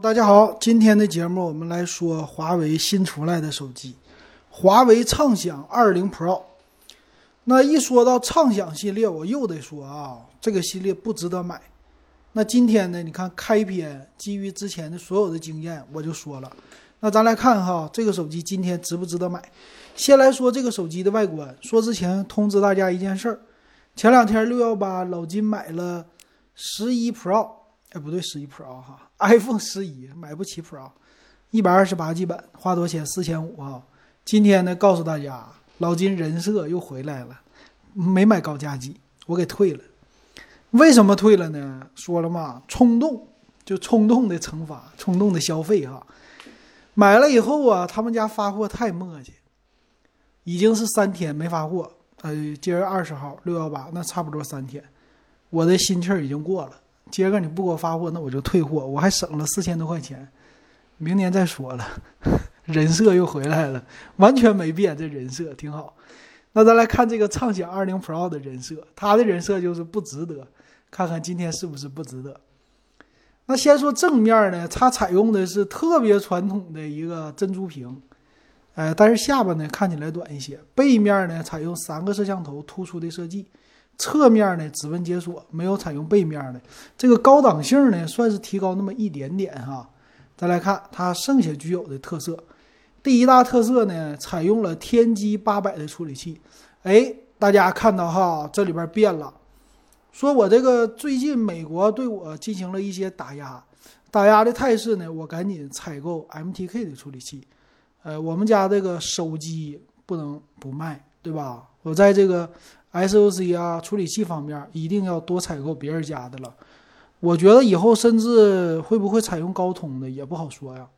大家好，今天的节目我们来说华为新出来的手机，华为畅享二零 Pro。那一说到畅享系列，我又得说啊，这个系列不值得买。那今天呢，你看开篇基于之前的所有的经验，我就说了。那咱来看哈，这个手机今天值不值得买？先来说这个手机的外观。说之前通知大家一件事儿，前两天六幺八老金买了十一 Pro。哎，不对，十一 Pro 哈，iPhone 十一买不起 Pro，一百二十八 G 版，花多少钱？四千五哈。今天呢，告诉大家，老金人设又回来了，没买高价机，我给退了。为什么退了呢？说了嘛，冲动，就冲动的惩罚，冲动的消费哈。买了以后啊，他们家发货太磨叽，已经是三天没发货。呃，今儿二十号，六幺八，那差不多三天，我的心气儿已经过了。今个你不给我发货，那我就退货，我还省了四千多块钱，明年再说了。人设又回来了，完全没变，这人设挺好。那咱来看这个畅享二零 Pro 的人设，他的人设就是不值得，看看今天是不是不值得。那先说正面呢，它采用的是特别传统的一个珍珠屏，呃，但是下巴呢看起来短一些。背面呢采用三个摄像头突出的设计。侧面呢，指纹解锁没有采用背面的，这个高档性呢，算是提高那么一点点哈。再来看它剩下具有的特色，第一大特色呢，采用了天玑八百的处理器。哎，大家看到哈，这里边变了，说我这个最近美国对我进行了一些打压，打压的态势呢，我赶紧采购 MTK 的处理器。呃，我们家这个手机不能不卖，对吧？我在这个。SOC 啊，处理器方面一定要多采购别人家的了。我觉得以后甚至会不会采用高通的也不好说呀。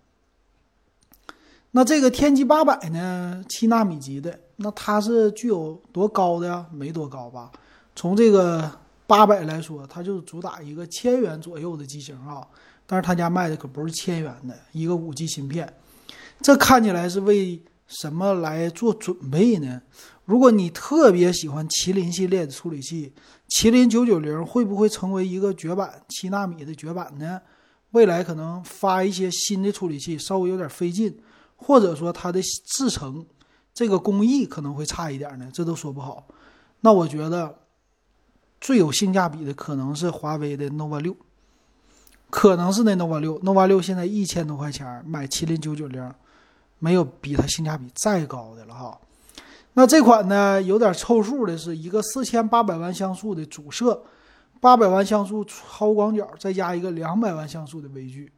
那这个天玑八百呢，七纳米级的，那它是具有多高的呀？没多高吧？从这个八百来说，它就主打一个千元左右的机型啊。但是他家卖的可不是千元的一个五 G 芯片，这看起来是为什么来做准备呢？如果你特别喜欢麒麟系列的处理器，麒麟九九零会不会成为一个绝版七纳米的绝版呢？未来可能发一些新的处理器，稍微有点费劲，或者说它的制成这个工艺可能会差一点呢？这都说不好。那我觉得最有性价比的可能是华为的 nova 六，可能是那 nova 六，nova 六现在一千多块钱买麒麟九九零，没有比它性价比再高的了哈。那这款呢，有点凑数的是一个四千八百万像素的主摄，八百万像素超广角，再加一个两百万像素的微距。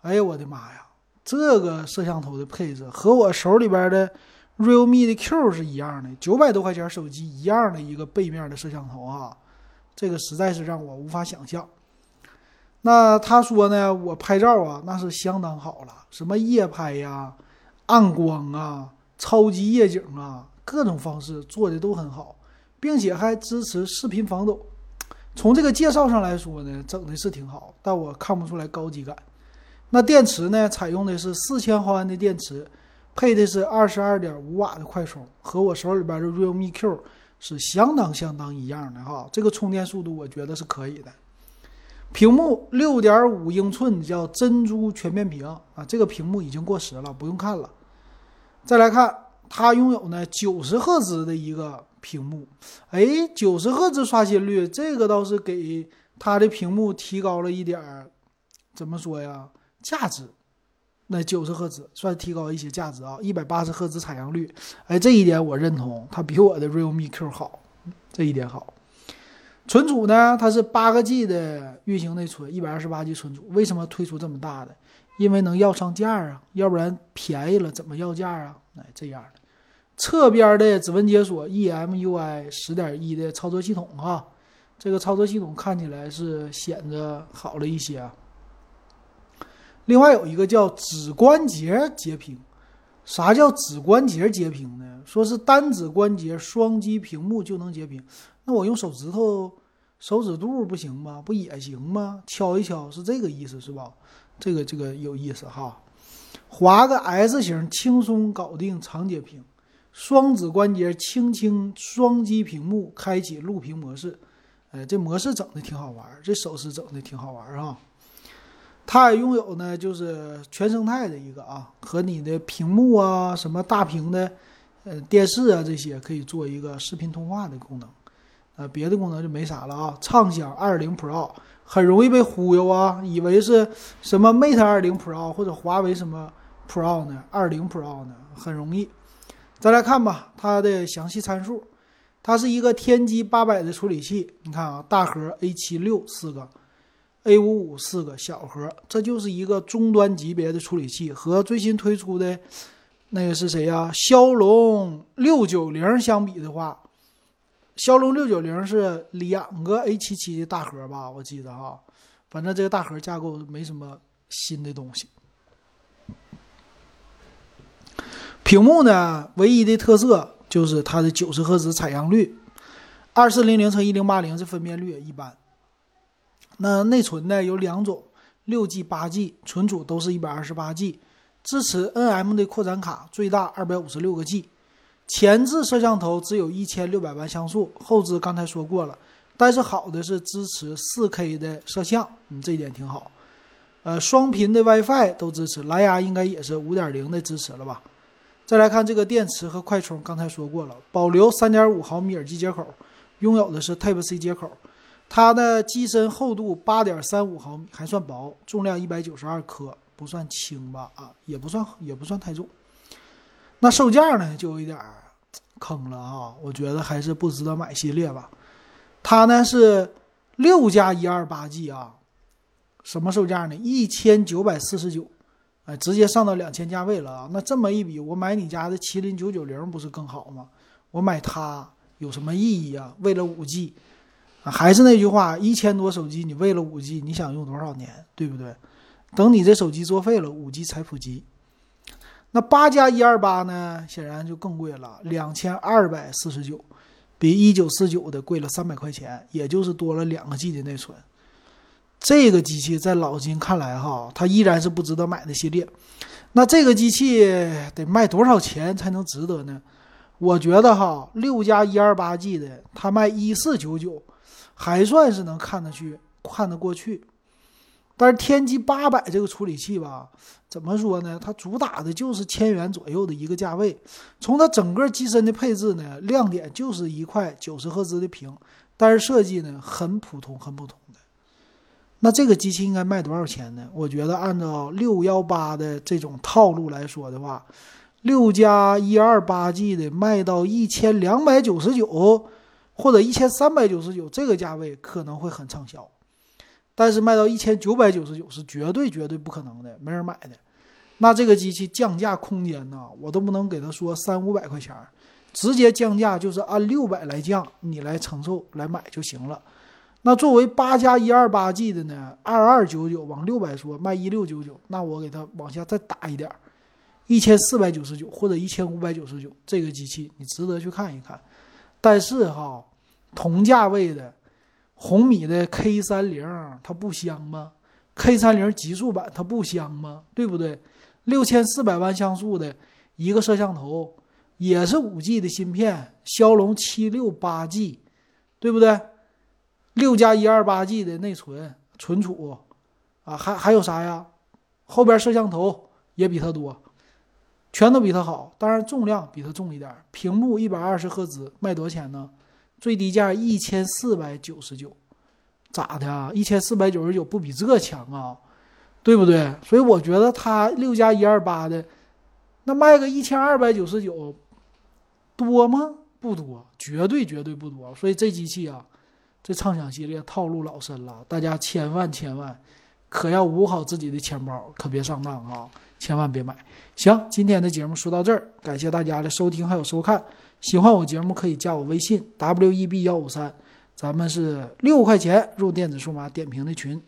哎呀，我的妈呀！这个摄像头的配置和我手里边的 realme 的 Q 是一样的，九百多块钱手机一样的一个背面的摄像头啊，这个实在是让我无法想象。那他说呢，我拍照啊，那是相当好了，什么夜拍呀、暗光啊。超级夜景啊，各种方式做的都很好，并且还支持视频防抖。从这个介绍上来说呢，整的是挺好，但我看不出来高级感。那电池呢，采用的是四千毫安的电池，配的是二十二点五瓦的快充，和我手里边的 realme Q 是相当相当一样的哈。这个充电速度我觉得是可以的。屏幕六点五英寸叫珍珠全面屏啊，这个屏幕已经过时了，不用看了。再来看，它拥有呢九十赫兹的一个屏幕，哎，九十赫兹刷新率，这个倒是给它的屏幕提高了一点儿，怎么说呀？价值，那九十赫兹算提高一些价值啊。一百八十赫兹采样率，哎，这一点我认同，它比我的 realme Q 好，这一点好。存储呢，它是八个 G 的运行内存，一百二十八 G 存储，为什么推出这么大的？因为能要上价啊，要不然便宜了怎么要价啊？哎，这样的，侧边的指纹解锁 EMUI 十点一的操作系统啊，这个操作系统看起来是显得好了一些啊。另外有一个叫指关节截屏，啥叫指关节截屏呢？说是单指关节双击屏幕就能截屏，那我用手指头、手指肚不行吗？不也行吗？敲一敲是这个意思是吧？这个这个有意思哈，划个 S 型轻松搞定长截屏，双指关节轻轻双击屏幕，开启录屏模式。哎，这模式整的挺好玩，这手势整的挺好玩啊。它也拥有呢，就是全生态的一个啊，和你的屏幕啊、什么大屏的呃电视啊这些可以做一个视频通话的功能。别的功能就没啥了啊。畅享二零 Pro 很容易被忽悠啊，以为是什么 Mate 二零 Pro 或者华为什么 Pro 呢？二零 Pro 呢？很容易。再来看吧，它的详细参数，它是一个天玑八百的处理器。你看啊，大核 A 七六四个，A 五五四个小核，这就是一个中端级别的处理器。和最新推出的那个是谁呀？骁龙六九零相比的话。骁龙六九零是两个 A 七七的大核吧？我记得哈，反正这个大核架构没什么新的东西。屏幕呢，唯一的特色就是它的九十赫兹采样率，二四零零乘一零八零这分辨率一般。那内存呢有两种，六 G、八 G，存储都是一百二十八 G，支持 NM 的扩展卡，最大二百五十六个 G。前置摄像头只有一千六百万像素，后置刚才说过了，但是好的是支持四 K 的摄像，嗯，这一点挺好。呃，双频的 WiFi 都支持，蓝牙应该也是五点零的支持了吧？再来看这个电池和快充，刚才说过了，保留三点五毫米耳机接口，拥有的是 Type C 接口，它的机身厚度八点三五毫米，还算薄，重量一百九十二克，不算轻吧？啊，也不算，也不算太重。那售价呢，就有一点坑了啊！我觉得还是不值得买系列吧。它呢是六加一二八 G 啊，什么售价呢？一千九百四十九，哎，直接上到两千价位了啊！那这么一比，我买你家的麒麟九九零不是更好吗？我买它有什么意义啊？为了五 G，还是那句话，一千多手机，你为了五 G，你想用多少年？对不对？等你这手机作废了，五 G 才普及。那八加一二八呢？显然就更贵了，两千二百四十九，比一九四九的贵了三百块钱，也就是多了两个 G 的内存。这个机器在老金看来，哈，它依然是不值得买的系列。那这个机器得卖多少钱才能值得呢？我觉得哈，六加一二八 G 的，它卖一四九九，还算是能看得去，看得过去。但是天玑八百这个处理器吧，怎么说呢？它主打的就是千元左右的一个价位。从它整个机身的配置呢，亮点就是一块九十赫兹的屏，但是设计呢很普通，很普通的。那这个机器应该卖多少钱呢？我觉得按照六幺八的这种套路来说的话，六加一二八 G 的卖到一千两百九十九或者一千三百九十九这个价位可能会很畅销。但是卖到一千九百九十九是绝对绝对不可能的，没人买的。那这个机器降价空间呢？我都不能给他说三五百块钱，直接降价就是按六百来降，你来承受来买就行了。那作为八加一二八 G 的呢，二二九九往六百说卖一六九九，那我给他往下再打一点，一千四百九十九或者一千五百九十九，这个机器你值得去看一看。但是哈，同价位的。红米的 K 三零它不香吗？K 三零极速版它不香吗？对不对？六千四百万像素的一个摄像头，也是五 G 的芯片，骁龙七六八 G，对不对？六加一二八 G 的内存存储啊，还还有啥呀？后边摄像头也比它多，全都比它好，当然重量比它重一点。屏幕一百二十赫兹，卖多少钱呢？最低价一千四百九十九，咋的啊？一千四百九十九不比这强啊？对不对？所以我觉得它六加一二八的，那卖个一千二百九十九，多吗？不多，绝对绝对不多。所以这机器啊，这畅享系列套路老深了，大家千万千万可要捂好自己的钱包，可别上当啊！千万别买。行，今天的节目说到这儿，感谢大家的收听还有收看。喜欢我节目可以加我微信 w e b 幺五三，咱们是六块钱入电子数码点评的群。